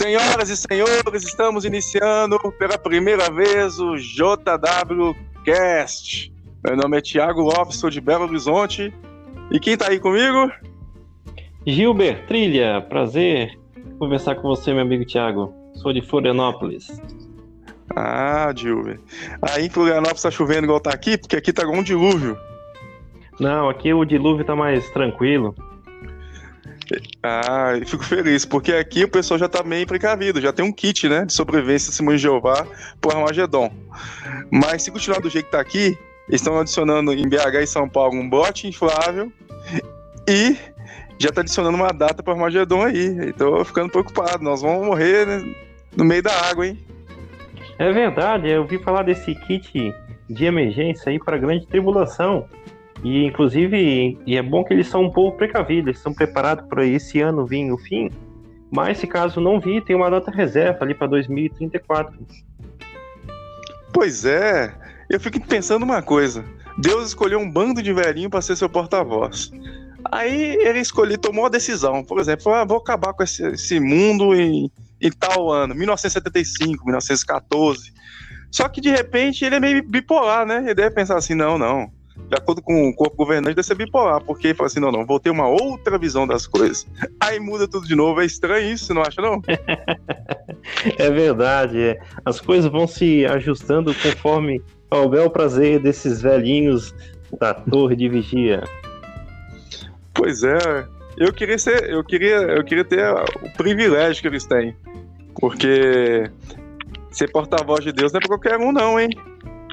Senhoras e senhores, estamos iniciando pela primeira vez o JW Cast. Meu nome é Thiago Lopes, sou de Belo Horizonte. E quem tá aí comigo? Gilbert Trilha, prazer conversar com você, meu amigo Thiago. Sou de Florianópolis. Ah, Gilbert. Aí em Florianópolis tá chovendo igual tá aqui, porque aqui tá com um dilúvio. Não, aqui o dilúvio tá mais tranquilo. Ah, eu fico feliz, porque aqui o pessoal já tá meio precavido, já tem um kit, né, de sobrevivência Simão de Jeová pro Armagedon. Mas se continuar do jeito que tá aqui, eles estão adicionando em BH e São Paulo um bote inflável e já tá adicionando uma data pro Armagedon aí. Então ficando preocupado, nós vamos morrer né, no meio da água, hein? É verdade, eu ouvi falar desse kit de emergência aí para grande tribulação. E inclusive, e é bom que eles são um pouco precavidos, estão preparados para esse ano vir o fim. Mas se caso não vir, tem uma data reserva ali para 2034. Pois é, eu fico pensando uma coisa. Deus escolheu um bando de velhinho para ser seu porta-voz. Aí ele escolheu, tomou a decisão. Por exemplo, ah, vou acabar com esse, esse mundo em, em tal ano, 1975, 1914. Só que de repente ele é meio bipolar, né? Ele deve pensar assim: não, não de acordo com o corpo governante, deve ser bipolar, porque fala assim, não, não, vou ter uma outra visão das coisas. Aí muda tudo de novo, é estranho isso, não acha, não? é verdade, é. as coisas vão se ajustando conforme ao bel prazer desses velhinhos da torre de vigia. Pois é, eu queria ser, eu queria, eu queria ter o privilégio que eles têm, porque ser porta-voz de Deus não é pra qualquer um, não, hein?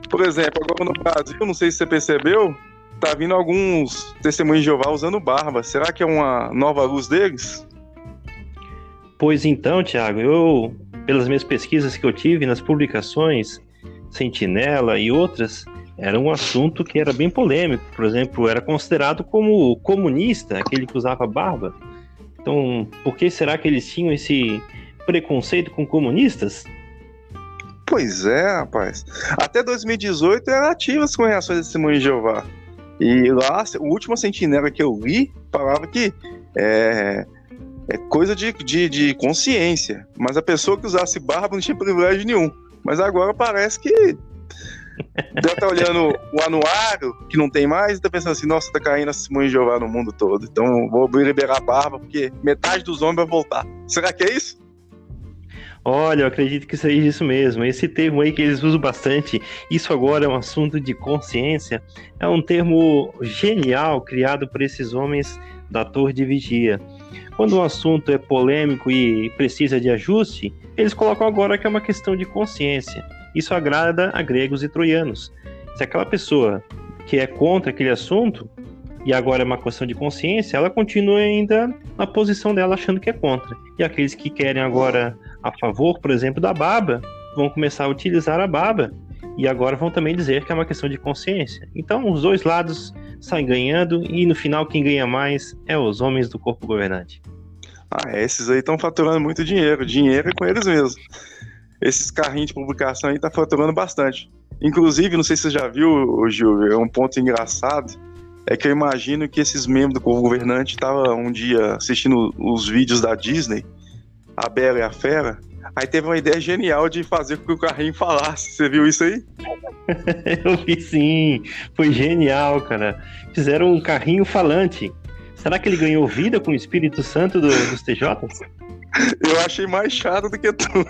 Por exemplo, agora no Brasil, não sei se você percebeu, tá vindo alguns testemunhos de Jeová usando barba. Será que é uma nova luz deles? Pois então, Tiago, eu, pelas minhas pesquisas que eu tive nas publicações, Sentinela e outras, era um assunto que era bem polêmico. Por exemplo, era considerado como comunista, aquele que usava barba. Então, por que será que eles tinham esse preconceito com comunistas? Pois é, rapaz. Até 2018 eram ativas com reações de Simão de Jeová. E lá, o último sentinela que eu li falava que é, é coisa de, de, de, consciência. Mas a pessoa que usasse barba não tinha privilégio nenhum. Mas agora parece que estar tá olhando o anuário, que não tem mais, e tá pensando assim, nossa, tá caindo a Simão de Jeová no mundo todo. Então vou liberar a barba, porque metade dos homens vai voltar. Será que é isso? Olha, eu acredito que seja isso mesmo. Esse termo aí que eles usam bastante, isso agora é um assunto de consciência, é um termo genial criado por esses homens da torre de vigia. Quando um assunto é polêmico e precisa de ajuste, eles colocam agora que é uma questão de consciência. Isso agrada a gregos e troianos. Se aquela pessoa que é contra aquele assunto e agora é uma questão de consciência, ela continua ainda na posição dela achando que é contra. E aqueles que querem agora a favor, por exemplo, da baba, vão começar a utilizar a baba e agora vão também dizer que é uma questão de consciência. Então, os dois lados saem ganhando e no final quem ganha mais é os homens do corpo governante. Ah, esses aí estão faturando muito dinheiro. Dinheiro é com eles mesmos. Esses carrinhos de publicação aí tá faturando bastante. Inclusive, não sei se você já viu, Gil, é um ponto engraçado. É que eu imagino que esses membros do corpo governante estavam um dia assistindo os vídeos da Disney a Bela e a Fera, aí teve uma ideia genial de fazer com que o carrinho falasse. Você viu isso aí? Eu vi sim, foi genial, cara. Fizeram um carrinho falante. Será que ele ganhou vida com o Espírito Santo do, dos TJs? Eu achei mais chato do que tudo.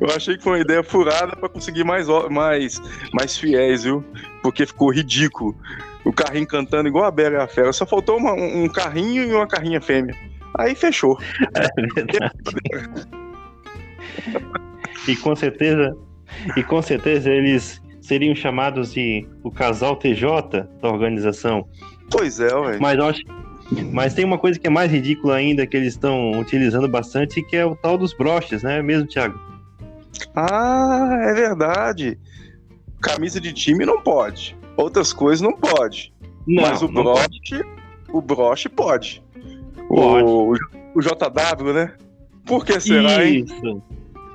Eu achei que foi uma ideia furada para conseguir mais, mais, mais fiéis, viu? Porque ficou ridículo. O carrinho cantando igual a Bela e a Fera. Só faltou uma, um carrinho e uma carrinha fêmea. Aí fechou. É e com certeza, e com certeza eles seriam chamados de o casal TJ da organização. Pois é, ué. Mas acho, mas tem uma coisa que é mais ridícula ainda que eles estão utilizando bastante, que é o tal dos broches, né? Mesmo, Thiago? Ah, é verdade. Camisa de time não pode. Outras coisas não pode. Não, mas o broche, o broche pode. O, o JW, né? Por que será, Isso. hein?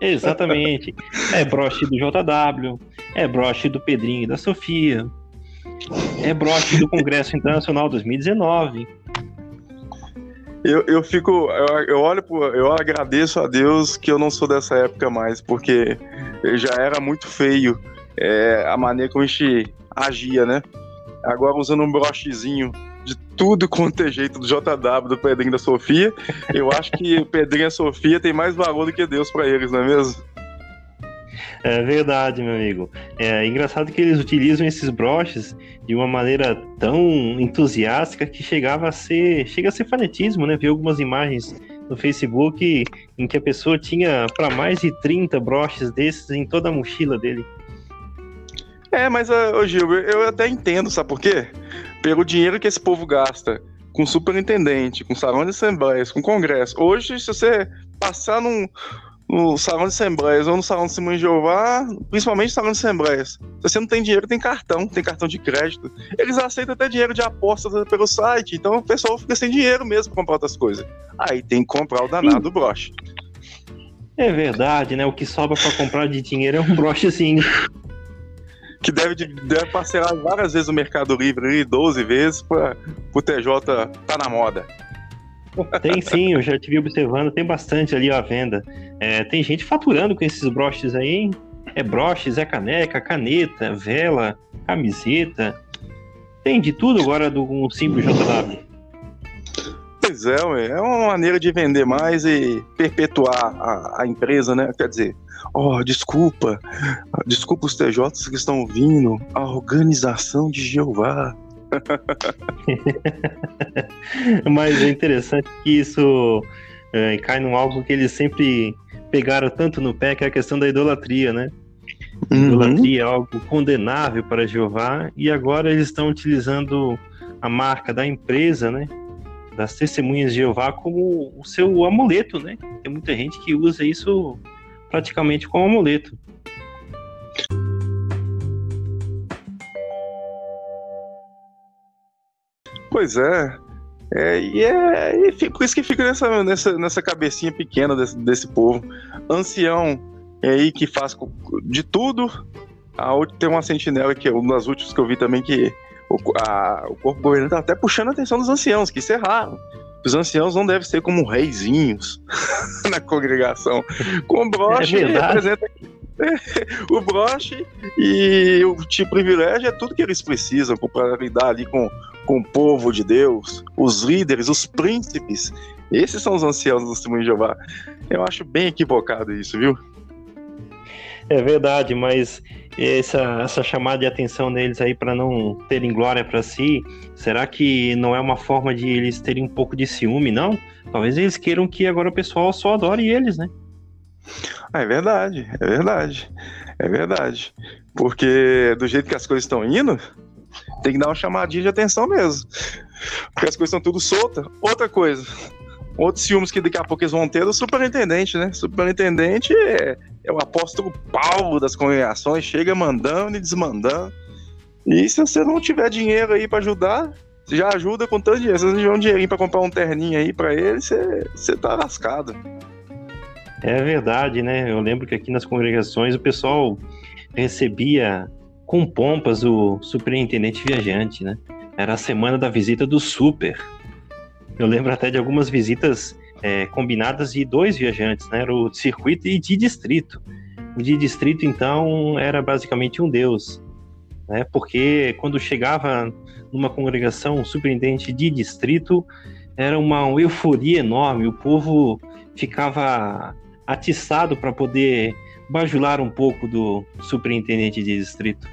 Exatamente. é broche do JW, é broche do Pedrinho e da Sofia, é broche do Congresso Internacional 2019. Eu, eu fico, eu, eu olho, eu agradeço a Deus que eu não sou dessa época mais, porque já era muito feio é, a maneira como a gente agia, né? Agora usando um brochezinho de tudo quanto é jeito do JW, do Pedrinho da Sofia, eu acho que o Pedrinho e a Sofia tem mais valor do que Deus para eles, não é mesmo? É verdade, meu amigo. É engraçado que eles utilizam esses broches de uma maneira tão entusiástica que chegava a ser, chega a ser fanatismo, né? Vi algumas imagens no Facebook em que a pessoa tinha para mais de 30 broches desses em toda a mochila dele. É, mas, ô Gil, eu até entendo, sabe por quê? Pelo dinheiro que esse povo gasta com superintendente, com salão de assembleias, com congresso. Hoje, se você passar num, no salão de assembleias ou no salão de Simão de Jeová, principalmente no salão de assembleias, se você não tem dinheiro, tem cartão, tem cartão de crédito. Eles aceitam até dinheiro de aposta pelo site, então o pessoal fica sem dinheiro mesmo pra comprar outras coisas. Aí tem que comprar o danado do broche. É verdade, né? O que sobra para comprar de dinheiro é um brochezinho que deve, deve parcelar várias vezes o Mercado Livre, 12 vezes, para o TJ tá na moda. Tem sim, eu já estive observando, tem bastante ali à venda. É, tem gente faturando com esses broches aí, hein? É broches, é caneca, caneta, vela, camiseta. Tem de tudo agora do um simples JW. Pois é, é uma maneira de vender mais e perpetuar a, a empresa, né? Quer dizer, oh, desculpa, desculpa os TJs que estão ouvindo, a organização de Jeová. Mas é interessante que isso é, cai num algo que eles sempre pegaram tanto no pé, que é a questão da idolatria, né? Uhum. Idolatria é algo condenável para Jeová, e agora eles estão utilizando a marca da empresa, né? Das testemunhas de Jeová como o seu amuleto, né? Tem muita gente que usa isso praticamente como amuleto. Pois é. é e é e por isso que fica nessa, nessa, nessa cabecinha pequena desse, desse povo. Ancião é aí que faz de tudo. A, tem uma sentinela que é uma das últimas que eu vi também que o, a, o corpo governante tá até puxando a atenção dos anciãos, que isso é raro. Os anciãos não devem ser como reizinhos na congregação. Com o broche é representa o broche e o tipo privilégio é tudo que eles precisam para lidar ali com, com o povo de Deus, os líderes, os príncipes. Esses são os anciãos do testemunho de Jeová. Eu acho bem equivocado isso, viu? É verdade, mas essa, essa chamada de atenção deles aí para não terem glória para si, será que não é uma forma de eles terem um pouco de ciúme, não? Talvez eles queiram que agora o pessoal só adore eles, né? É verdade, é verdade, é verdade. Porque do jeito que as coisas estão indo, tem que dar uma chamadinha de atenção mesmo. Porque as coisas estão tudo soltas. Outra coisa, outros ciúmes que daqui a pouco eles vão ter do superintendente, né? Superintendente é, é o apóstolo Paulo das congregações, chega mandando e desmandando. E se você não tiver dinheiro aí para ajudar, você já ajuda com tanto dinheiro. Se você não tiver um dinheirinho para comprar um terninho aí para ele, você, você tá lascado. É verdade, né? Eu lembro que aqui nas congregações o pessoal recebia com pompas o superintendente viajante, né? Era a semana da visita do super. Eu lembro até de algumas visitas é, combinadas de dois viajantes, né? Era o circuito e de distrito. O de distrito, então, era basicamente um deus, né? Porque quando chegava numa congregação um superintendente de distrito, era uma euforia enorme. O povo ficava atiçado para poder bajular um pouco do superintendente de distrito.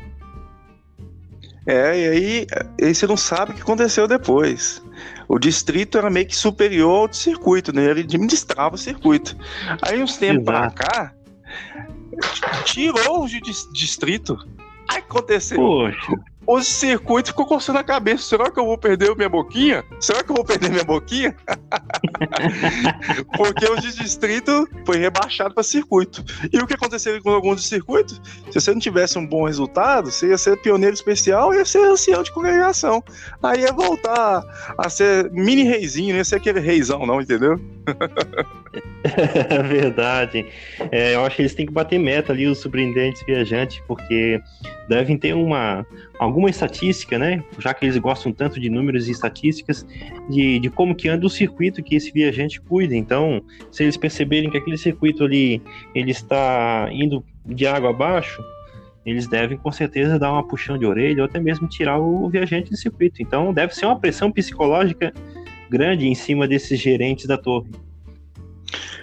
É, e aí você não sabe o que aconteceu depois. O distrito era meio que superior ao circuito, né? Ele administrava o circuito. Aí, uns tempos para cá, tirou o distrito. Aí aconteceu. Poxa o circuito ficou coçando a cabeça. Será que eu vou perder minha boquinha? Será que eu vou perder minha boquinha? Porque o de distrito foi rebaixado para circuito. E o que aconteceu com alguns de circuito? Se você não tivesse um bom resultado, você ia ser pioneiro especial e ia ser ancião de congregação. Aí ia voltar a ser mini reizinho, não ia ser aquele reizão, não, entendeu? É verdade. É, eu acho que eles têm que bater meta ali, os surpreendentes viajantes, porque devem ter uma alguma estatística, né? Já que eles gostam tanto de números e estatísticas, de, de como que anda o circuito que esse viajante cuida. Então, se eles perceberem que aquele circuito ali ele está indo de água abaixo, eles devem com certeza dar uma puxão de orelha ou até mesmo tirar o viajante do circuito. Então, deve ser uma pressão psicológica grande em cima desses gerentes da torre.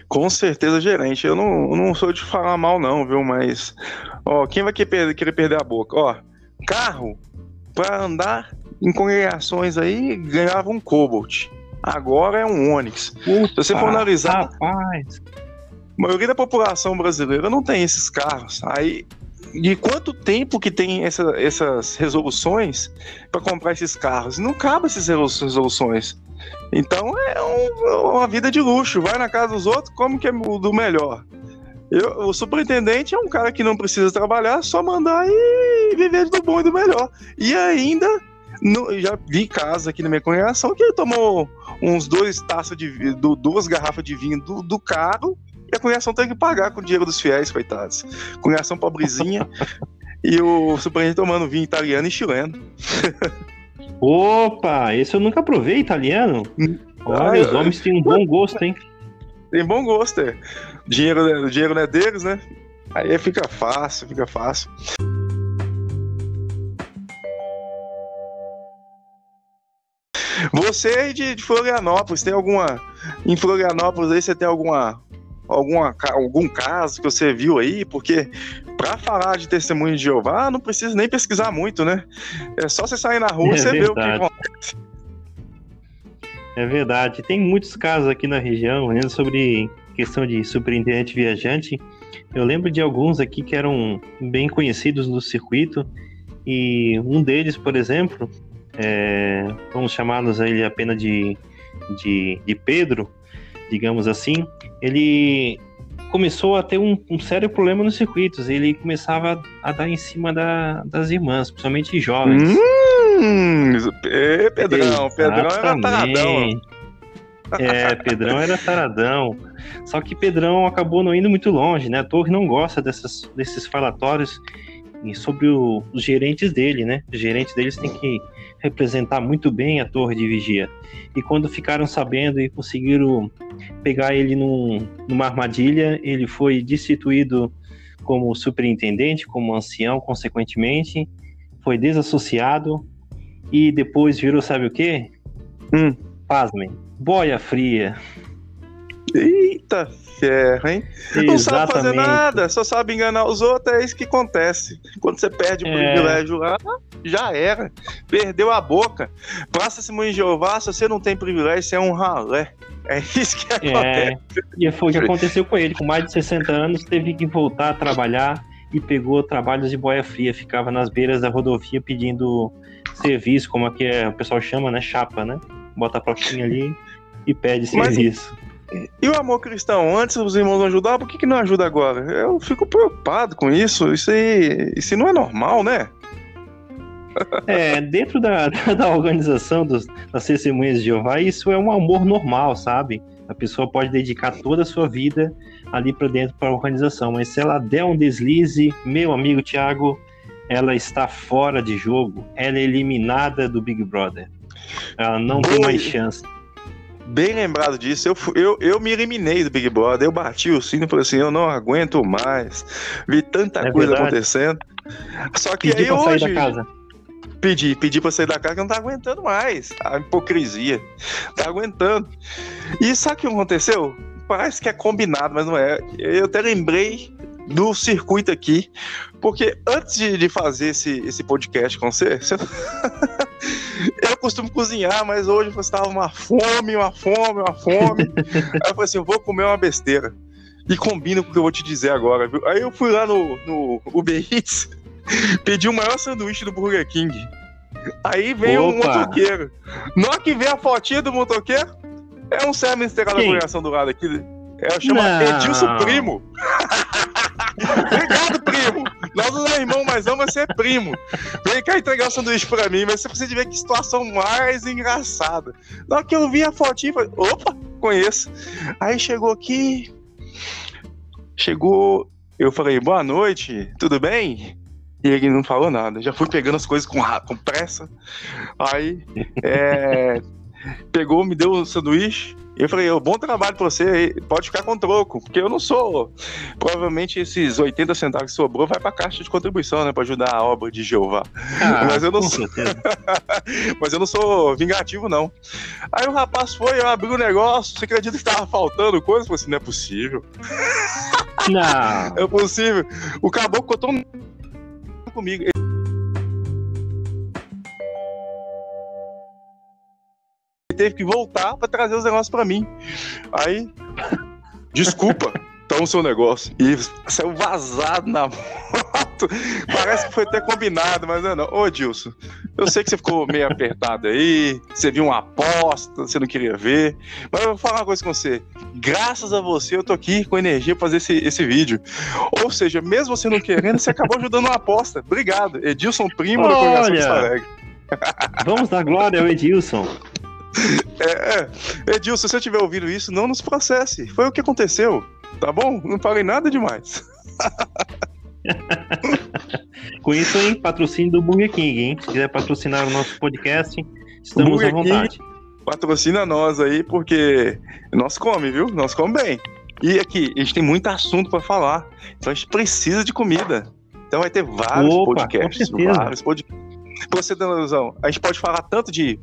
Com certeza, gerente. Eu não, não sou de falar mal, não, viu? Mas, ó, quem vai querer, perder a boca? Ó, carro para andar em congregações aí ganhava um Cobalt. Agora é um Onix. Se você for analisar, rapaz. a maioria da população brasileira não tem esses carros. Aí, de quanto tempo que tem essa, essas resoluções para comprar esses carros? Não cabe essas resoluções. Então é um, uma vida de luxo. Vai na casa dos outros, como que é do melhor. Eu, o superintendente é um cara que não precisa trabalhar, só mandar e viver do bom e do melhor. E ainda, no, já vi casos aqui na minha congregação que ele tomou uns dois taças de do, duas garrafas de vinho do, do carro e a congregação tem que pagar com o dinheiro dos fiéis, coitados. Congregação pobrezinha e o superintendente tomando vinho italiano e chileno. Opa, esse eu nunca provei italiano. Hum. Olha, ah, os homens têm um bom gosto, hein? Tem bom gosto, é. Dinheiro, dinheiro não é deles, né? Aí fica fácil, fica fácil. Você de, de Florianópolis, tem alguma. Em Florianópolis aí você tem alguma alguma, algum caso que você viu aí, porque para falar de testemunho de Jeová, não precisa nem pesquisar muito, né? É só você sair na rua e é você ver o que acontece. É verdade. Tem muitos casos aqui na região, né, sobre questão de superintendente viajante. Eu lembro de alguns aqui que eram bem conhecidos no circuito, e um deles, por exemplo, é, vamos chamá-los ele apenas de, de, de Pedro, digamos assim, ele começou a ter um, um, sério problema nos circuitos. Ele começava a dar em cima da, das irmãs, principalmente jovens. Hum, é, Pedrão, Pedrão era taradão. É, Pedrão era taradão. Só que Pedrão acabou não indo muito longe, né? A torre não gosta dessas, desses falatórios sobre o, os gerentes dele, né? Os gerentes deles têm que representar muito bem a torre de vigia. E quando ficaram sabendo e conseguiram pegar ele num, numa armadilha, ele foi destituído como superintendente, como ancião, consequentemente, foi desassociado e depois virou, sabe o quê? Hum. Pasmem, boia fria. Eita ferro, hein? Exatamente. Não sabe fazer nada, só sabe enganar os outros, é isso que acontece. Quando você perde o é. privilégio lá, já era. Perdeu a boca. Praça Simão de Jeová, se você não tem privilégio, você é um ralé. É isso que é, acontece. É, e foi o que aconteceu com ele. Com mais de 60 anos, teve que voltar a trabalhar e pegou trabalhos de boia fria. Ficava nas beiras da rodovia pedindo serviço, como aqui é, o pessoal chama, né? Chapa, né? Bota a plaquinha ali e pede serviço. Mas, e o amor cristão? Antes os irmãos ajudavam, por que, que não ajuda agora? Eu fico preocupado com isso. Isso aí, isso não é normal, né? É, dentro da, da organização dos, das testemunhas de Jeová, isso é um amor normal, sabe? A pessoa pode dedicar toda a sua vida ali para dentro para a organização, mas se ela der um deslize, meu amigo Tiago, ela está fora de jogo, ela é eliminada do Big Brother. Ela não tem mais chance bem lembrado disso. Eu, eu, eu me eliminei do Big Brother. Eu bati o sino e falei assim: eu não aguento mais. Vi tanta é coisa verdade. acontecendo. Só que Pedi aí hoje. Sair da casa. Pedi, pedi pra sair da casa que eu não tá aguentando mais. A hipocrisia. Tá aguentando. E sabe o que aconteceu? Parece que é combinado, mas não é. Eu até lembrei do circuito aqui, porque antes de, de fazer esse, esse podcast com você, você... eu costumo cozinhar, mas hoje eu estava uma fome, uma fome, uma fome. Aí eu falei assim: eu vou comer uma besteira. E combina com o que eu vou te dizer agora, viu? Aí eu fui lá no, no Uber Eats, pedi o maior sanduíche do Burger King. Aí vem Opa. um motoqueiro. Na hora que vem a fotinha do motoqueiro, é um servo integrado da congregação do lado aqui. É, chama Edilson Primo. Obrigado, primo. Nós não é irmão, mas ama ser primo. Vem cá entregar o sanduíche pra mim, mas você precisa ver que situação mais engraçada. Na hora que eu vi a fotinha, falei, opa, conheço. Aí chegou aqui. Chegou. Eu falei, boa noite, tudo bem? E ele não falou nada. Já fui pegando as coisas com, com pressa. Aí, é, pegou, me deu o um sanduíche. E eu falei, bom trabalho pra você, pode ficar com troco, porque eu não sou. Provavelmente esses 80 centavos que sobrou vai pra caixa de contribuição, né? Pra ajudar a obra de Jeová. Ah, Mas eu não sou. Mas eu não sou vingativo, não. Aí o rapaz foi, eu abri o negócio, você acredita que tava faltando coisa? Eu falei assim, não é possível. Não. é possível. O caboclo ficou tão comigo. Teve que voltar para trazer os negócios para mim. Aí, desculpa, tá o seu negócio. E saiu vazado na moto. Parece que foi até combinado, mas não é não. Ô, Dilson, eu sei que você ficou meio apertado aí, você viu uma aposta, você não queria ver. Mas eu vou falar uma coisa com você. Graças a você, eu tô aqui com energia pra fazer esse, esse vídeo. Ou seja, mesmo você não querendo, você acabou ajudando uma aposta. Obrigado. Edilson Primo da Congregação Vamos dar glória ao Edilson. É, é. Edilson, se você estiver ouvindo isso, não nos processe. Foi o que aconteceu, tá bom? Não falei nada demais. Com isso, hein? Patrocínio do Burger King, hein? Se quiser patrocinar o nosso podcast, estamos Burger à vontade. King, patrocina nós aí, porque nós come, viu? Nós come bem. E aqui, a gente tem muito assunto para falar. Então a gente precisa de comida. Então vai ter vários Opa, podcasts. Vários podcasts. Pra você ter ilusão, a gente pode falar tanto de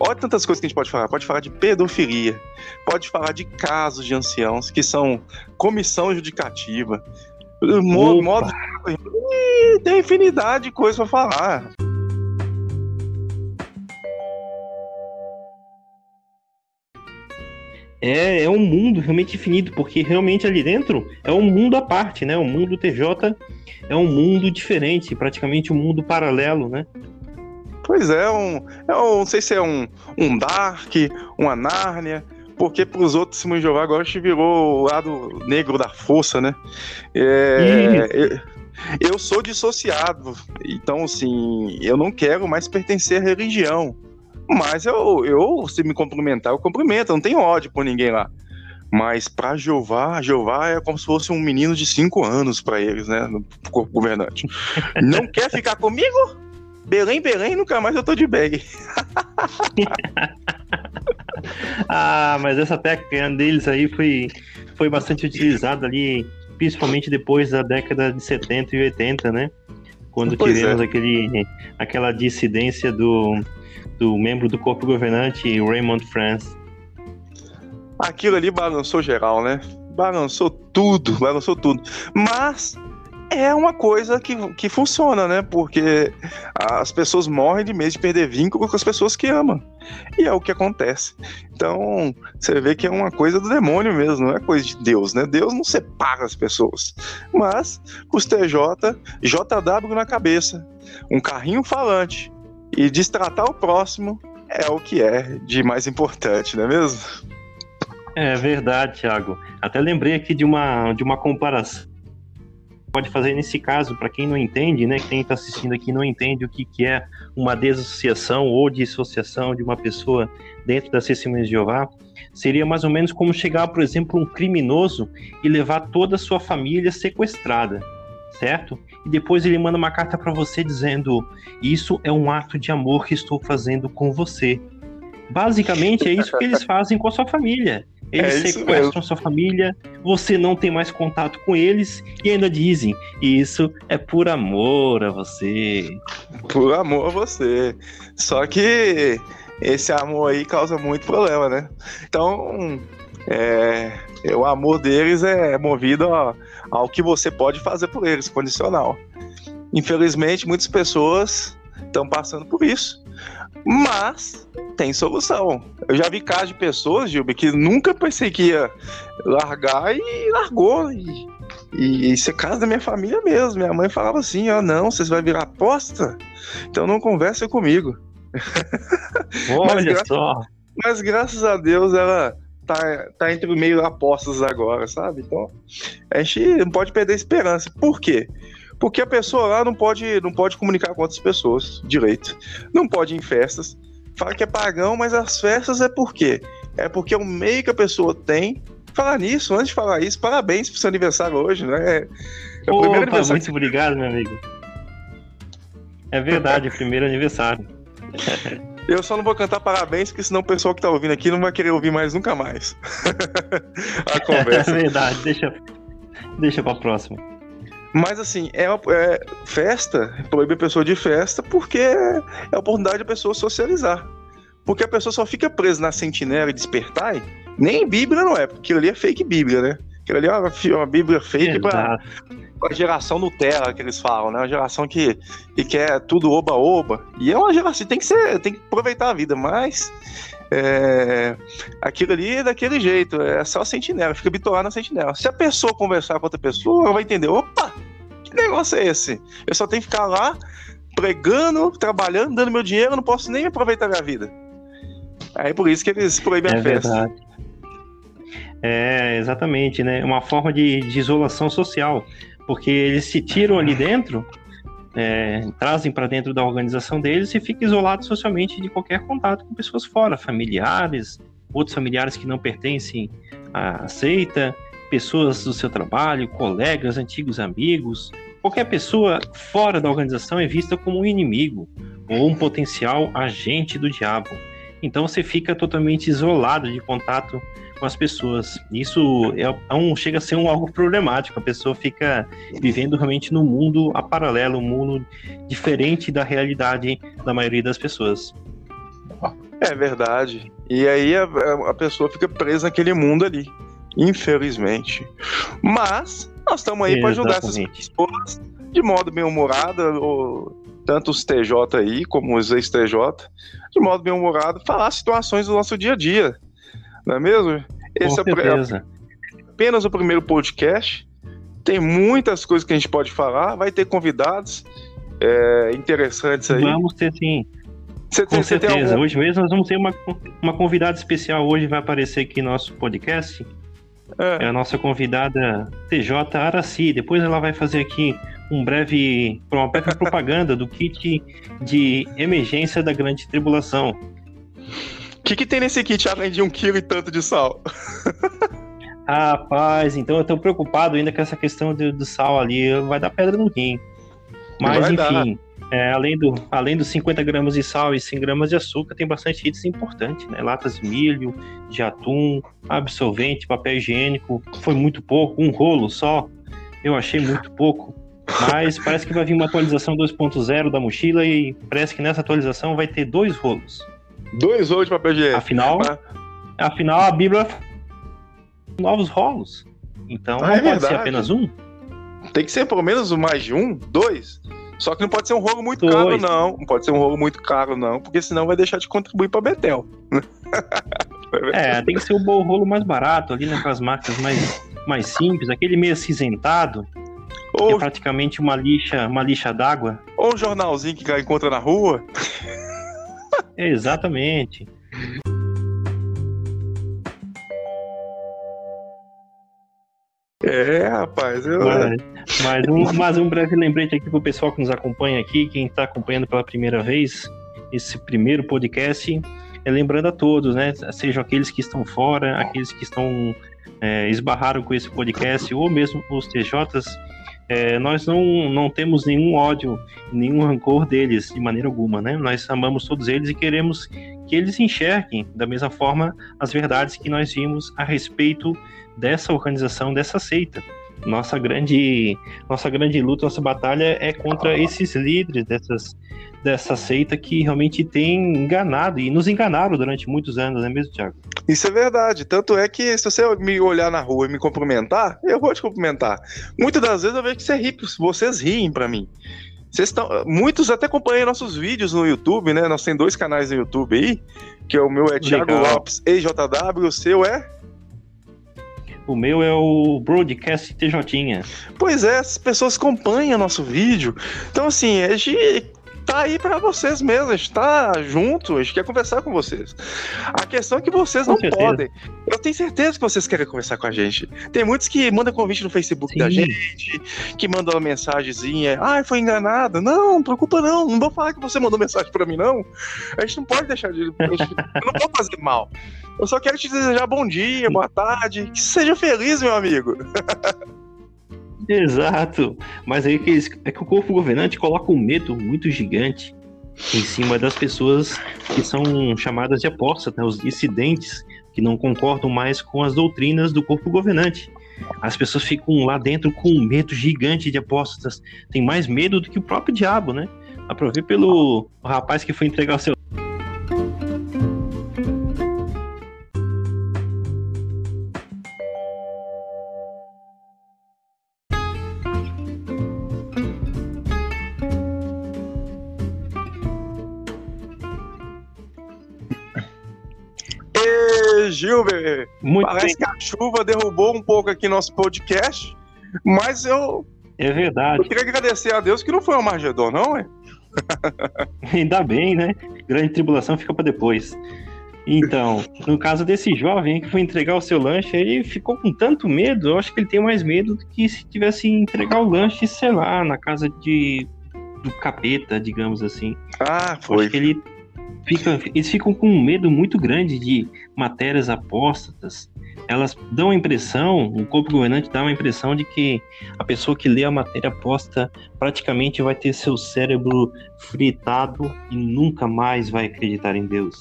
Olha tantas coisas que a gente pode falar. Pode falar de pedofilia, pode falar de casos de anciãos, que são comissão judicativa, modo, tem infinidade de coisas para falar. É, é um mundo realmente infinito, porque realmente ali dentro é um mundo à parte, né? O mundo TJ é um mundo diferente, praticamente um mundo paralelo, né? Pois é, um, é um, não sei se é um, um Dark, uma Nárnia, porque para os outros Simão Jeová agora te virou o lado negro da força, né? É, eu, eu sou dissociado, então assim, eu não quero mais pertencer à religião. Mas eu, eu se me cumprimentar, eu cumprimento, eu não tenho ódio por ninguém lá. Mas para Jeová, Jeová é como se fosse um menino de 5 anos para eles, né? No corpo governante. Não quer ficar comigo? Belém, Belém, nunca mais eu tô de bag. ah, mas essa técnica deles aí foi, foi bastante utilizada ali, principalmente depois da década de 70 e 80, né? Quando pois tivemos é. aquele, aquela dissidência do, do membro do corpo governante, Raymond France. Aquilo ali balançou geral, né? Balançou tudo, balançou tudo. Mas é uma coisa que, que funciona, né? Porque as pessoas morrem de medo de perder vínculo com as pessoas que amam. E é o que acontece. Então, você vê que é uma coisa do demônio mesmo, não é coisa de Deus, né? Deus não separa as pessoas. Mas, os TJ, JW na cabeça, um carrinho falante e destratar o próximo é o que é de mais importante, não é mesmo? É verdade, Thiago. Até lembrei aqui de uma, de uma comparação pode fazer nesse caso, para quem não entende, né, quem está assistindo aqui não entende o que, que é uma desassociação ou dissociação de uma pessoa dentro das testemunhas de Jeová, seria mais ou menos como chegar, por exemplo, um criminoso e levar toda a sua família sequestrada, certo? E depois ele manda uma carta para você dizendo: Isso é um ato de amor que estou fazendo com você. Basicamente é isso que eles fazem com a sua família. Eles é sequestram sua família, você não tem mais contato com eles e ainda dizem: Isso é por amor a você. Por amor a você. Só que esse amor aí causa muito problema, né? Então, é, o amor deles é movido ao que você pode fazer por eles, condicional. Infelizmente, muitas pessoas estão passando por isso. Mas tem solução. Eu já vi casos de pessoas, Gilber, que nunca pensei que ia largar e largou. E, e isso é caso da minha família mesmo. Minha mãe falava assim: ó, não, vocês vão virar aposta? Então não conversa comigo. Olha mas, só. Mas graças a Deus ela tá, tá entre o meio apostas agora, sabe? Então a gente não pode perder a esperança. Por quê? Porque a pessoa lá não pode, não pode comunicar com outras pessoas direito. Não pode ir em festas. Fala que é pagão, mas as festas é por quê? É porque é o meio que a pessoa tem. Falar nisso, antes de falar isso, parabéns pro seu aniversário hoje, né? É, é o primeiro aniversário. Muito obrigado, meu amigo. É verdade, primeiro aniversário. Eu só não vou cantar parabéns, porque senão o pessoal que tá ouvindo aqui não vai querer ouvir mais nunca mais. a conversa. É verdade, deixa, deixa pra próxima. Mas assim, é, é festa, proíbe a pessoa de festa porque é a oportunidade da pessoa socializar. Porque a pessoa só fica presa na sentinela e despertar, nem Bíblia não é, porque aquilo ali é fake Bíblia, né? Aquilo ali é uma, uma Bíblia fake para a geração Nutella que eles falam, né? Uma geração que, que quer tudo oba-oba. E é uma geração, tem que ser, tem que aproveitar a vida, mas é, aquilo ali é daquele jeito, é só sentinela, fica bitolado na sentinela. Se a pessoa conversar com outra pessoa, ela vai entender, opa, que negócio é esse? Eu só tenho que ficar lá pregando, trabalhando, dando meu dinheiro, não posso nem aproveitar a minha vida. Aí por isso que eles proíbem é a festa. Verdade. É, exatamente, né? Uma forma de, de isolação social, porque eles se tiram ali dentro, é, trazem para dentro da organização deles e ficam isolados socialmente de qualquer contato com pessoas fora, familiares, outros familiares que não pertencem à seita, pessoas do seu trabalho, colegas, antigos amigos. Qualquer pessoa fora da organização é vista como um inimigo ou um potencial agente do diabo. Então você fica totalmente isolado de contato com as pessoas. Isso é, é um, chega a ser um algo problemático. A pessoa fica vivendo realmente num mundo a paralelo, um mundo diferente da realidade da maioria das pessoas. É verdade. E aí a, a pessoa fica presa naquele mundo ali, infelizmente. Mas nós estamos aí para ajudar essas pessoas de modo bem humorado, tanto os TJ aí como os ex-TJ, de modo bem humorado, falar situações do nosso dia a dia. Não é mesmo? Esse Com é certeza. apenas o primeiro podcast. Tem muitas coisas que a gente pode falar. Vai ter convidados é, interessantes aí. Vamos ter sim. Tem, Com certeza. Algum... Hoje mesmo nós vamos ter uma, uma convidada especial. Hoje vai aparecer aqui no nosso podcast. É. é a nossa convidada TJ Araci. Depois ela vai fazer aqui um breve, uma breve propaganda do kit de emergência da grande tribulação. O que, que tem nesse kit além de um quilo e tanto de sal? Rapaz, então eu tô preocupado ainda com essa questão do, do sal ali. Vai dar pedra no rim. Mas, enfim, é, além, do, além dos 50 gramas de sal e 100 gramas de açúcar, tem bastante itens importantes, né? Latas de milho, de atum, absorvente, papel higiênico. Foi muito pouco, um rolo só. Eu achei muito pouco. Mas parece que vai vir uma atualização 2.0 da mochila e parece que nessa atualização vai ter dois rolos. Dois rolos de papel higiênico. Afinal, ah. afinal a Bíblia novos rolos. Então ah, não é pode verdade. ser apenas um? Tem que ser pelo menos mais de um, dois. Só que não pode ser um rolo muito dois. caro, não. Não pode ser um rolo muito caro, não, porque senão vai deixar de contribuir para Betel. é, tem que ser o rolo mais barato ali, né, marcas mais, mais simples, aquele meio acinzentado. Ou... Que é praticamente uma lixa, uma lixa d'água. Ou um jornalzinho que encontra na rua. Exatamente. É, rapaz. Eu... Mas, um, mas um breve lembrete aqui pro pessoal que nos acompanha aqui, quem está acompanhando pela primeira vez esse primeiro podcast, é lembrando a todos, né? Sejam aqueles que estão fora, aqueles que estão é, esbarraram com esse podcast, ou mesmo os TJs, é, nós não, não temos nenhum ódio, nenhum rancor deles de maneira alguma, né? Nós amamos todos eles e queremos que eles enxerguem da mesma forma as verdades que nós vimos a respeito dessa organização, dessa seita. Nossa grande, nossa grande luta, nossa batalha é contra esses líderes dessas, dessa seita que realmente tem enganado e nos enganaram durante muitos anos, não é mesmo, Tiago? Isso é verdade. Tanto é que se você me olhar na rua e me cumprimentar, eu vou te cumprimentar. Muitas das vezes eu vejo que você ri, vocês riem para mim. Vocês estão, muitos até acompanham nossos vídeos no YouTube, né? Nós temos dois canais no YouTube aí, que é o meu é Thiago Legal. Lopes EJW, o seu é o meu é o Broadcast TJ. Pois é, as pessoas acompanham nosso vídeo. Então, assim, a gente tá aí para vocês mesmo, a gente tá junto, a gente quer conversar com vocês. A questão é que vocês com não certeza. podem. Eu tenho certeza que vocês querem conversar com a gente. Tem muitos que mandam convite no Facebook Sim. da gente, que mandam uma mensagenzinha, ai, foi enganado. Não, não preocupa não, não vou falar que você mandou mensagem para mim não. A gente não pode deixar de... eu não vou fazer mal. Eu só quero te desejar bom dia, boa tarde, que seja feliz, meu amigo. Exato. Mas aí que é que o corpo governante coloca um medo muito gigante em cima das pessoas que são chamadas de apóstatas, né, os dissidentes, que não concordam mais com as doutrinas do corpo governante. As pessoas ficam lá dentro com um medo gigante de apóstatas, tem mais medo do que o próprio diabo, né? Ver pelo rapaz que foi entregar o seu Gilber. Muito Parece bem. que a chuva derrubou um pouco aqui nosso podcast, mas eu. É verdade. Eu queria agradecer a Deus que não foi um Margedon, não, é? Ainda bem, né? Grande tribulação fica para depois. Então, no caso desse jovem que foi entregar o seu lanche, ele ficou com tanto medo, eu acho que ele tem mais medo do que se tivesse entregar o lanche, sei lá, na casa de do capeta, digamos assim. Ah, foi. Acho que ele fica, eles ficam com um medo muito grande de matérias apóstatas. Elas dão a impressão, o corpo governante dá uma impressão de que a pessoa que lê a matéria aposta praticamente vai ter seu cérebro fritado e nunca mais vai acreditar em Deus.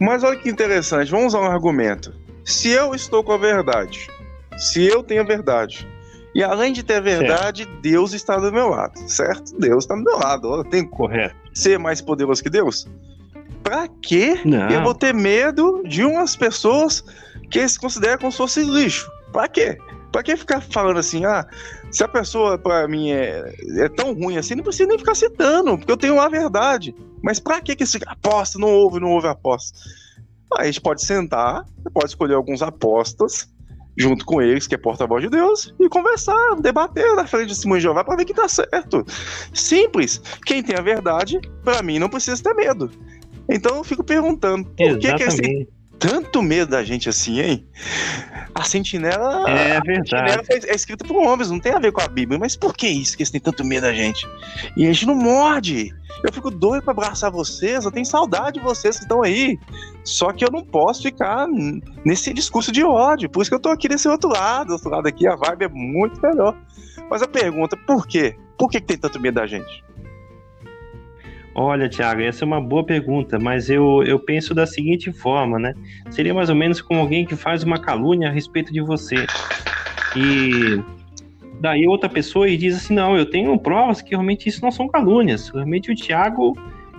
Mas olha que interessante, vamos usar um argumento. Se eu estou com a verdade, se eu tenho a verdade, e além de ter a verdade, certo. Deus está do meu lado, certo? Deus está do meu lado. Eu tenho Correto. ser mais poderoso que Deus? Pra Não. eu vou ter medo de umas pessoas que eles consideram como se fosse lixo? Pra quê? Pra que ficar falando assim, ah, se a pessoa pra mim é, é tão ruim assim, não precisa nem ficar citando, porque eu tenho a verdade. Mas pra que que esse aposta não ouve, não ouve aposta? Aí a gente pode sentar, pode escolher alguns apostas junto com eles, que é porta-voz de Deus, e conversar, debater na frente de Simão e Jeová para ver que tá certo. Simples. Quem tem a verdade, para mim, não precisa ter medo. Então eu fico perguntando, por que, que eles têm tanto medo da gente assim, hein? A sentinela. É verdade. Sentinela é escrita por homens, não tem a ver com a Bíblia. Mas por que isso que eles têm tanto medo da gente? E a gente não morde. Eu fico doido pra abraçar vocês, eu tenho saudade de vocês que estão aí. Só que eu não posso ficar nesse discurso de ódio. Por isso que eu tô aqui desse outro lado. Do outro lado aqui a vibe é muito melhor. Mas a pergunta, por quê? Por que, que tem tanto medo da gente? Olha, Thiago, essa é uma boa pergunta, mas eu, eu penso da seguinte forma, né? Seria mais ou menos como alguém que faz uma calúnia a respeito de você. E daí outra pessoa e diz assim: não, eu tenho provas que realmente isso não são calúnias. Realmente o Thiago,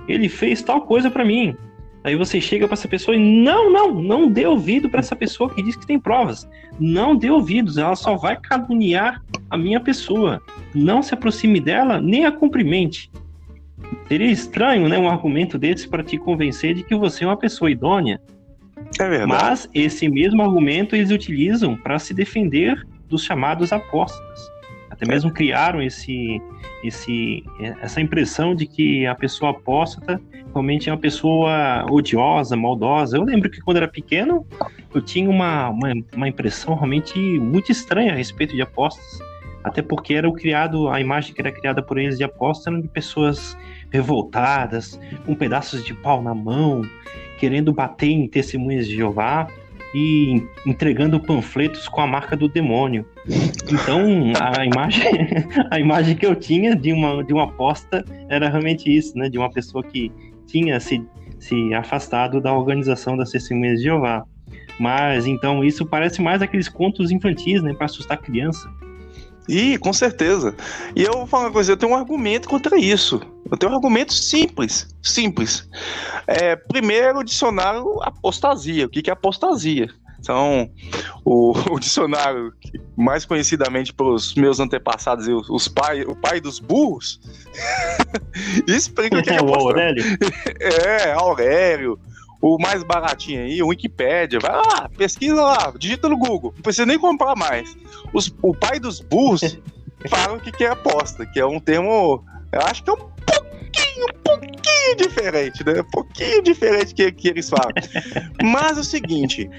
ele fez tal coisa para mim. Aí você chega para essa pessoa e não, não, não dê ouvido para essa pessoa que diz que tem provas. Não dê ouvidos, ela só vai caluniar a minha pessoa. Não se aproxime dela, nem a cumprimente. Seria estranho, né, um argumento desse para te convencer de que você é uma pessoa idônea. É verdade. Mas esse mesmo argumento eles utilizam para se defender dos chamados apóstolos. Até mesmo criaram esse, esse, essa impressão de que a pessoa apóstata realmente é uma pessoa odiosa, maldosa. Eu lembro que quando era pequeno, eu tinha uma, uma, uma impressão realmente muito estranha a respeito de apóstolos. Até porque era o criado, a imagem que era criada por eles de apóstolos eram de pessoas revoltadas, com pedaços de pau na mão, querendo bater em testemunhas de Jeová e entregando panfletos com a marca do demônio. Então, a imagem, a imagem que eu tinha de uma, de uma aposta era realmente isso, né? De uma pessoa que tinha se, se afastado da organização das testemunhas de Jeová. Mas, então, isso parece mais aqueles contos infantis, né? Para assustar criança. E com certeza. E eu vou falar uma coisa, eu tenho um argumento contra isso. Eu tenho um argumento simples, simples. É, primeiro, o dicionário apostasia. O que é apostasia? Então, o, o, dicionário, mais conhecidamente pelos meus antepassados, os, os pai, o pai dos burros, explica o que é, é. Aurélio? É, Aurélio, o mais baratinho aí, o Wikipedia. Vai lá, pesquisa lá, digita no Google. Não precisa nem comprar mais. Os, o pai dos burros fala o que, que é aposta, que é um termo. Eu acho que é um pouquinho, um pouquinho diferente, né? Um pouquinho diferente que, que eles falam. Mas é o seguinte.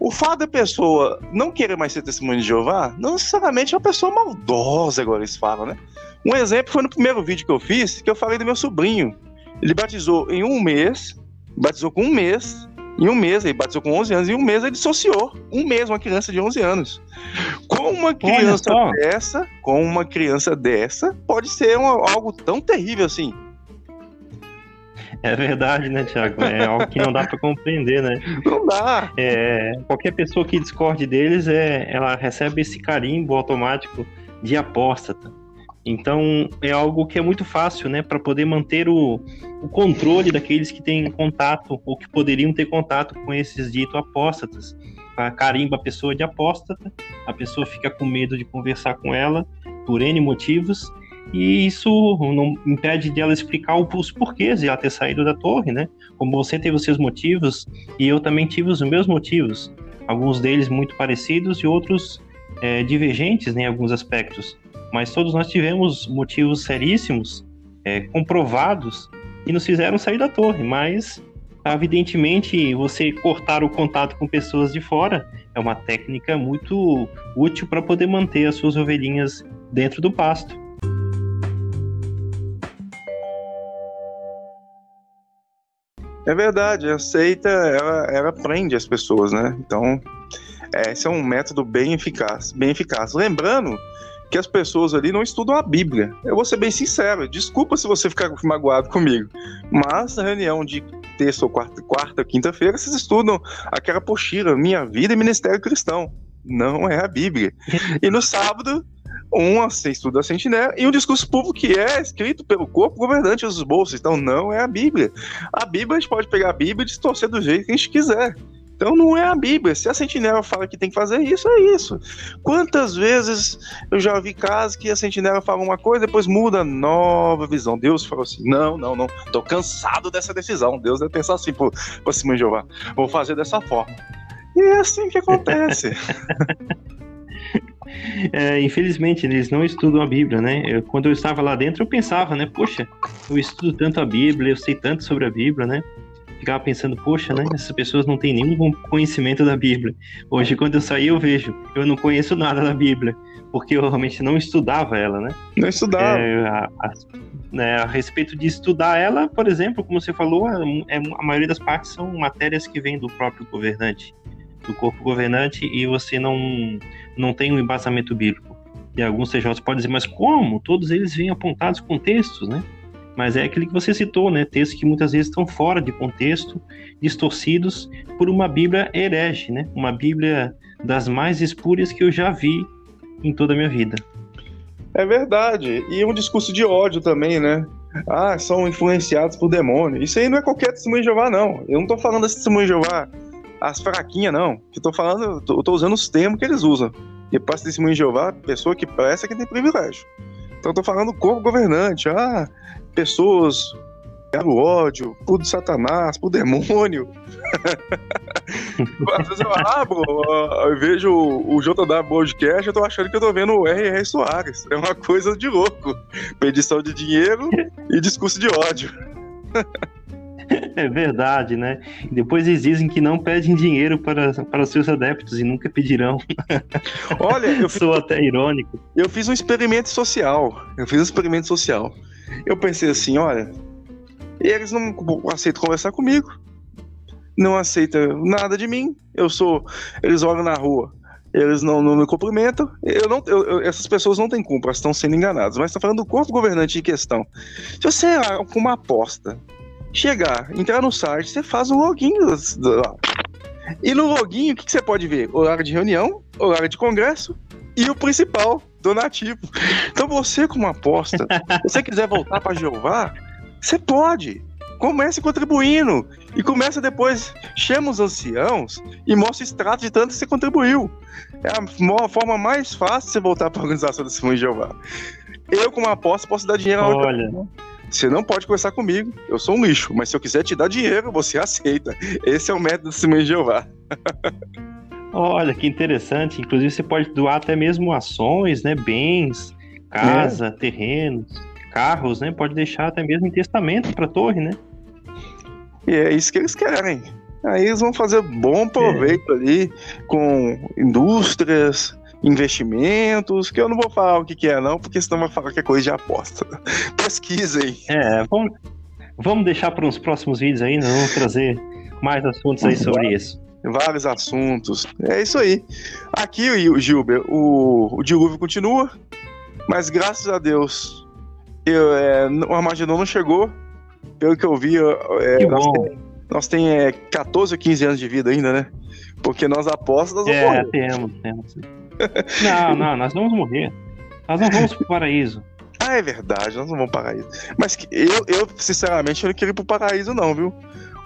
O fato da pessoa não querer mais ser testemunho de Jeová, não necessariamente é uma pessoa maldosa, agora eles falam, né? Um exemplo foi no primeiro vídeo que eu fiz, que eu falei do meu sobrinho. Ele batizou em um mês, batizou com um mês, em um mês, ele batizou com 11 anos, em um mês ele dissociou. Um mês, uma criança de 11 anos. Com uma criança dessa, com uma criança dessa, pode ser algo tão terrível assim. É verdade, né, Tiago? É algo que não dá para compreender, né? Não dá. É, qualquer pessoa que discorde deles, é, ela recebe esse carimbo automático de apóstata. Então, é algo que é muito fácil, né, para poder manter o, o controle daqueles que têm contato ou que poderiam ter contato com esses ditos apóstatas. Carimba a pessoa de apóstata, a pessoa fica com medo de conversar com ela por N motivos, e isso não impede de ela explicar os porquês de ela ter saído da torre, né? Como você teve os seus motivos e eu também tive os meus motivos, alguns deles muito parecidos e outros é, divergentes né, em alguns aspectos. Mas todos nós tivemos motivos seríssimos, é, comprovados, que nos fizeram sair da torre. Mas, evidentemente, você cortar o contato com pessoas de fora é uma técnica muito útil para poder manter as suas ovelhinhas dentro do pasto. É verdade, a seita ela, ela prende as pessoas, né? Então, é, esse é um método bem eficaz, bem eficaz. Lembrando que as pessoas ali não estudam a Bíblia. Eu vou ser bem sincero, desculpa se você ficar magoado comigo, mas na reunião de terça ou quarta, quarta quinta-feira, vocês estudam aquela apostila, Minha Vida e Ministério Cristão. Não é a Bíblia. E no sábado, um estudo da sentinela e um discurso público que é escrito pelo corpo governante dos bolsos. Então não é a Bíblia. A Bíblia a gente pode pegar a Bíblia e distorcer do jeito que a gente quiser. Então não é a Bíblia. Se a sentinela fala que tem que fazer isso, é isso. Quantas vezes eu já vi casos que a sentinela fala uma coisa, depois muda nova visão. Deus falou assim: não, não, não. Tô cansado dessa decisão. Deus deve pensar assim, pô, pô Simão Jeová, vou fazer dessa forma. E é assim que acontece. É, infelizmente, eles não estudam a Bíblia, né? Eu, quando eu estava lá dentro, eu pensava, né? Poxa, eu estudo tanto a Bíblia, eu sei tanto sobre a Bíblia, né? Ficava pensando, poxa, né? Essas pessoas não têm nenhum conhecimento da Bíblia. Hoje, quando eu saí, eu vejo, eu não conheço nada da Bíblia, porque eu realmente não estudava ela, né? Não estudava. É, a, a, né, a respeito de estudar ela, por exemplo, como você falou, a, é, a maioria das partes são matérias que vêm do próprio governante do corpo governante e você não, não tem um embasamento bíblico. E alguns TJs podem dizer, mas como? Todos eles vêm apontados com textos, né? Mas é aquele que você citou, né? Textos que muitas vezes estão fora de contexto, distorcidos por uma Bíblia herege, né? Uma Bíblia das mais espúrias que eu já vi em toda a minha vida. É verdade. E um discurso de ódio também, né? Ah, são influenciados por demônio. Isso aí não é qualquer testemunho de Jeová, não. Eu não tô falando desse testemunho de Jeová as fraquinhas, não. Eu tô falando, eu tô usando os termos que eles usam. E para testemunho de Jeová, pessoa que presta é que tem privilégio. Então tô falando corpo governante, ah, pessoas o ódio, por Satanás, por demônio. Às vezes eu abro, eu vejo o JW Podcast, eu tô achando que eu tô vendo o R.R. Soares. É uma coisa de louco. Pedição de dinheiro e discurso de ódio. É verdade, né? depois eles dizem que não pedem dinheiro para, para os seus adeptos e nunca pedirão. Olha, eu sou até irônico. Eu fiz um experimento social. Eu fiz um experimento social. Eu pensei assim, olha, eles não aceitam conversar comigo. Não aceitam nada de mim. Eu sou. Eles olham na rua eles não, não me cumprimentam. Eu não, eu, essas pessoas não têm culpa, elas estão sendo enganadas. Mas está falando do corpo governante em questão. Se você, com uma aposta, chegar, entrar no site, você faz o login lá. E no login, o que, que você pode ver? Horário de reunião, horário de congresso e o principal, donativo. Então você, como aposta, se você quiser voltar para Jeová, você pode. Comece contribuindo. E começa depois, chama os anciãos e mostra o extrato de tanto que você contribuiu. É a forma mais fácil de você voltar para a organização do Simão de Jeová. Eu, como aposta, posso dar dinheiro a Olha. Você não pode conversar comigo, eu sou um lixo, mas se eu quiser te dar dinheiro, você aceita. Esse é o método do Simão de Jeová. Olha, que interessante. Inclusive, você pode doar até mesmo ações, né? Bens, casa, é. terrenos, carros, né? Pode deixar até mesmo em testamento para a torre, né? E é isso que eles querem. Aí eles vão fazer bom proveito é. ali com indústrias, investimentos, que eu não vou falar o que, que é, não, porque senão vai falar que é coisa de aposta. Pesquisem. É, vamos, vamos deixar para uns próximos vídeos ainda, vamos trazer mais assuntos aí sobre isso. vários assuntos. É isso aí. Aqui, o Gilber, o, o dilúvio continua, mas graças a Deus, eu, é, o Armagedon não chegou. Pelo que eu vi, é, nós, tem, nós tem é, 14 ou 15 anos de vida ainda, né? Porque nós apostas nós É, temos, temos. Não, não, nós vamos morrer. Nós não vamos pro paraíso. Ah, é verdade, nós não vamos pro paraíso. Mas eu, eu, sinceramente, eu não queria ir pro paraíso, não, viu?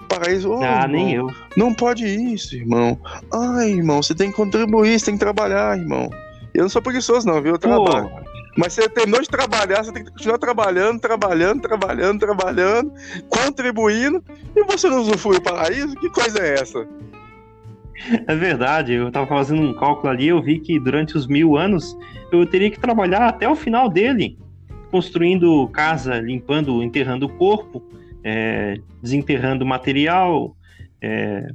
O paraíso. Oh, ah, irmão, nem eu. Não pode isso, irmão. Ai, irmão, você tem que contribuir, você tem que trabalhar, irmão. Eu não sou preguiçoso, não, viu? Eu trabalho. Pô. Mas você terminou de trabalhar, você tem que continuar trabalhando, trabalhando, trabalhando, trabalhando, contribuindo, e você não usufrui o paraíso? Que coisa é essa? É verdade, eu estava fazendo um cálculo ali, eu vi que durante os mil anos eu teria que trabalhar até o final dele, construindo casa, limpando, enterrando o corpo, é, desenterrando material, é,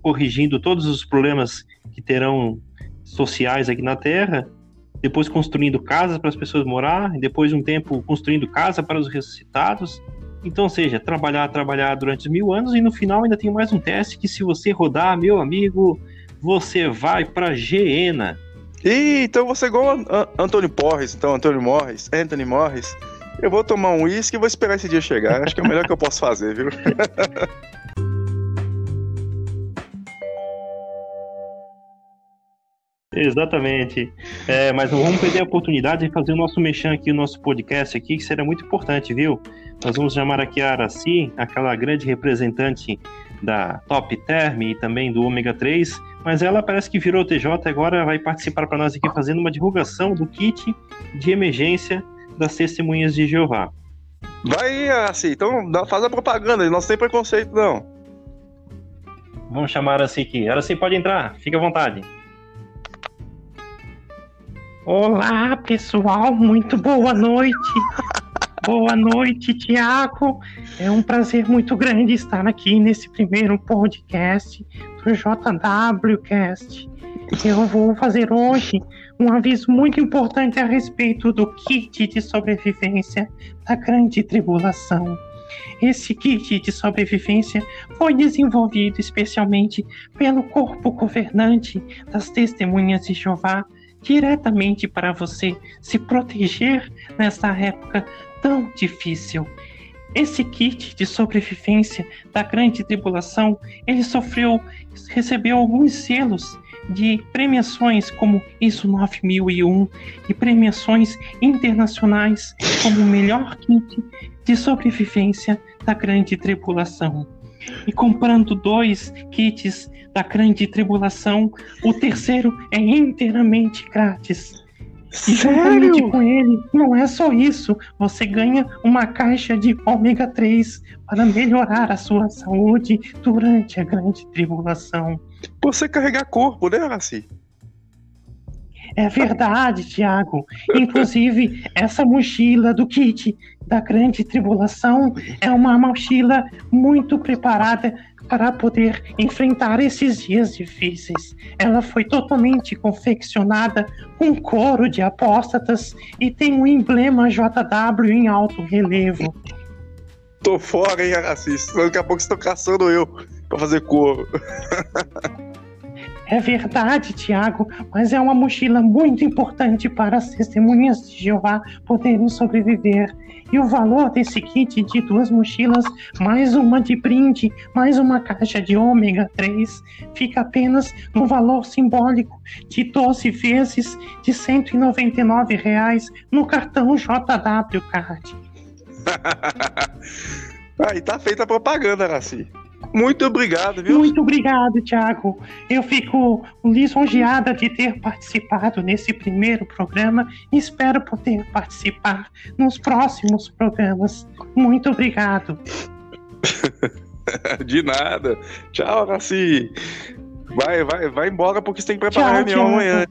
corrigindo todos os problemas que terão sociais aqui na Terra, depois construindo casas para as pessoas morar, depois de um tempo construindo casa para os ressuscitados. Então, seja, trabalhar, trabalhar durante mil anos e no final ainda tem mais um teste que se você rodar, meu amigo, você vai para Geena. Ih, então você é igual Antônio Porres, então Antônio Morris, Anthony Morris. Eu vou tomar um uísque e vou esperar esse dia chegar. Acho que é o melhor que eu posso fazer, viu? Exatamente. É, mas não vamos perder a oportunidade de fazer o nosso mexão aqui, o nosso podcast aqui, que será muito importante, viu? Nós vamos chamar aqui a Araci, aquela grande representante da Top Term e também do Ômega 3, mas ela parece que virou TJ agora vai participar para nós aqui fazendo uma divulgação do kit de emergência das testemunhas de Jeová. Vai, Araci, então faz a propaganda, não tem preconceito não. Vamos chamar a Araci aqui. Araci pode entrar, fica à vontade. Olá, pessoal, muito boa noite. boa noite, Tiago. É um prazer muito grande estar aqui nesse primeiro podcast do JWCast. Eu vou fazer hoje um aviso muito importante a respeito do kit de sobrevivência da Grande Tribulação. Esse kit de sobrevivência foi desenvolvido especialmente pelo corpo governante das Testemunhas de Jeová diretamente para você se proteger nessa época tão difícil. Esse kit de sobrevivência da grande tribulação, ele sofreu, recebeu alguns selos de premiações como ISO 9001 e premiações internacionais como o melhor kit de sobrevivência da grande tribulação. E comprando dois kits da grande tribulação, o terceiro é inteiramente grátis. E juntamente com ele, não é só isso, você ganha uma caixa de ômega 3 para melhorar a sua saúde durante a grande tribulação. Você carregar corpo, né, Raci? É verdade, Tiago. Inclusive, essa mochila do kit da grande tribulação é uma mochila muito preparada para poder enfrentar esses dias difíceis. Ela foi totalmente confeccionada com couro de apóstatas e tem um emblema JW em alto relevo. Tô fora, hein, Assis? Daqui a pouco estou caçando eu para fazer couro. É verdade, Tiago, mas é uma mochila muito importante para as testemunhas de Jeová poderem sobreviver. E o valor desse kit de duas mochilas, mais uma de brinde, mais uma caixa de ômega 3, fica apenas no valor simbólico de 12 vezes de 199 reais no cartão JW Card. Aí tá feita a propaganda, Raci. Muito obrigado, viu? Muito obrigado, Thiago. Eu fico lisonjeada de ter participado nesse primeiro programa e espero poder participar nos próximos programas. Muito obrigado. de nada. Tchau, Raci. Vai, vai, vai embora porque você tem que preparar Tchau, a reunião amanhã.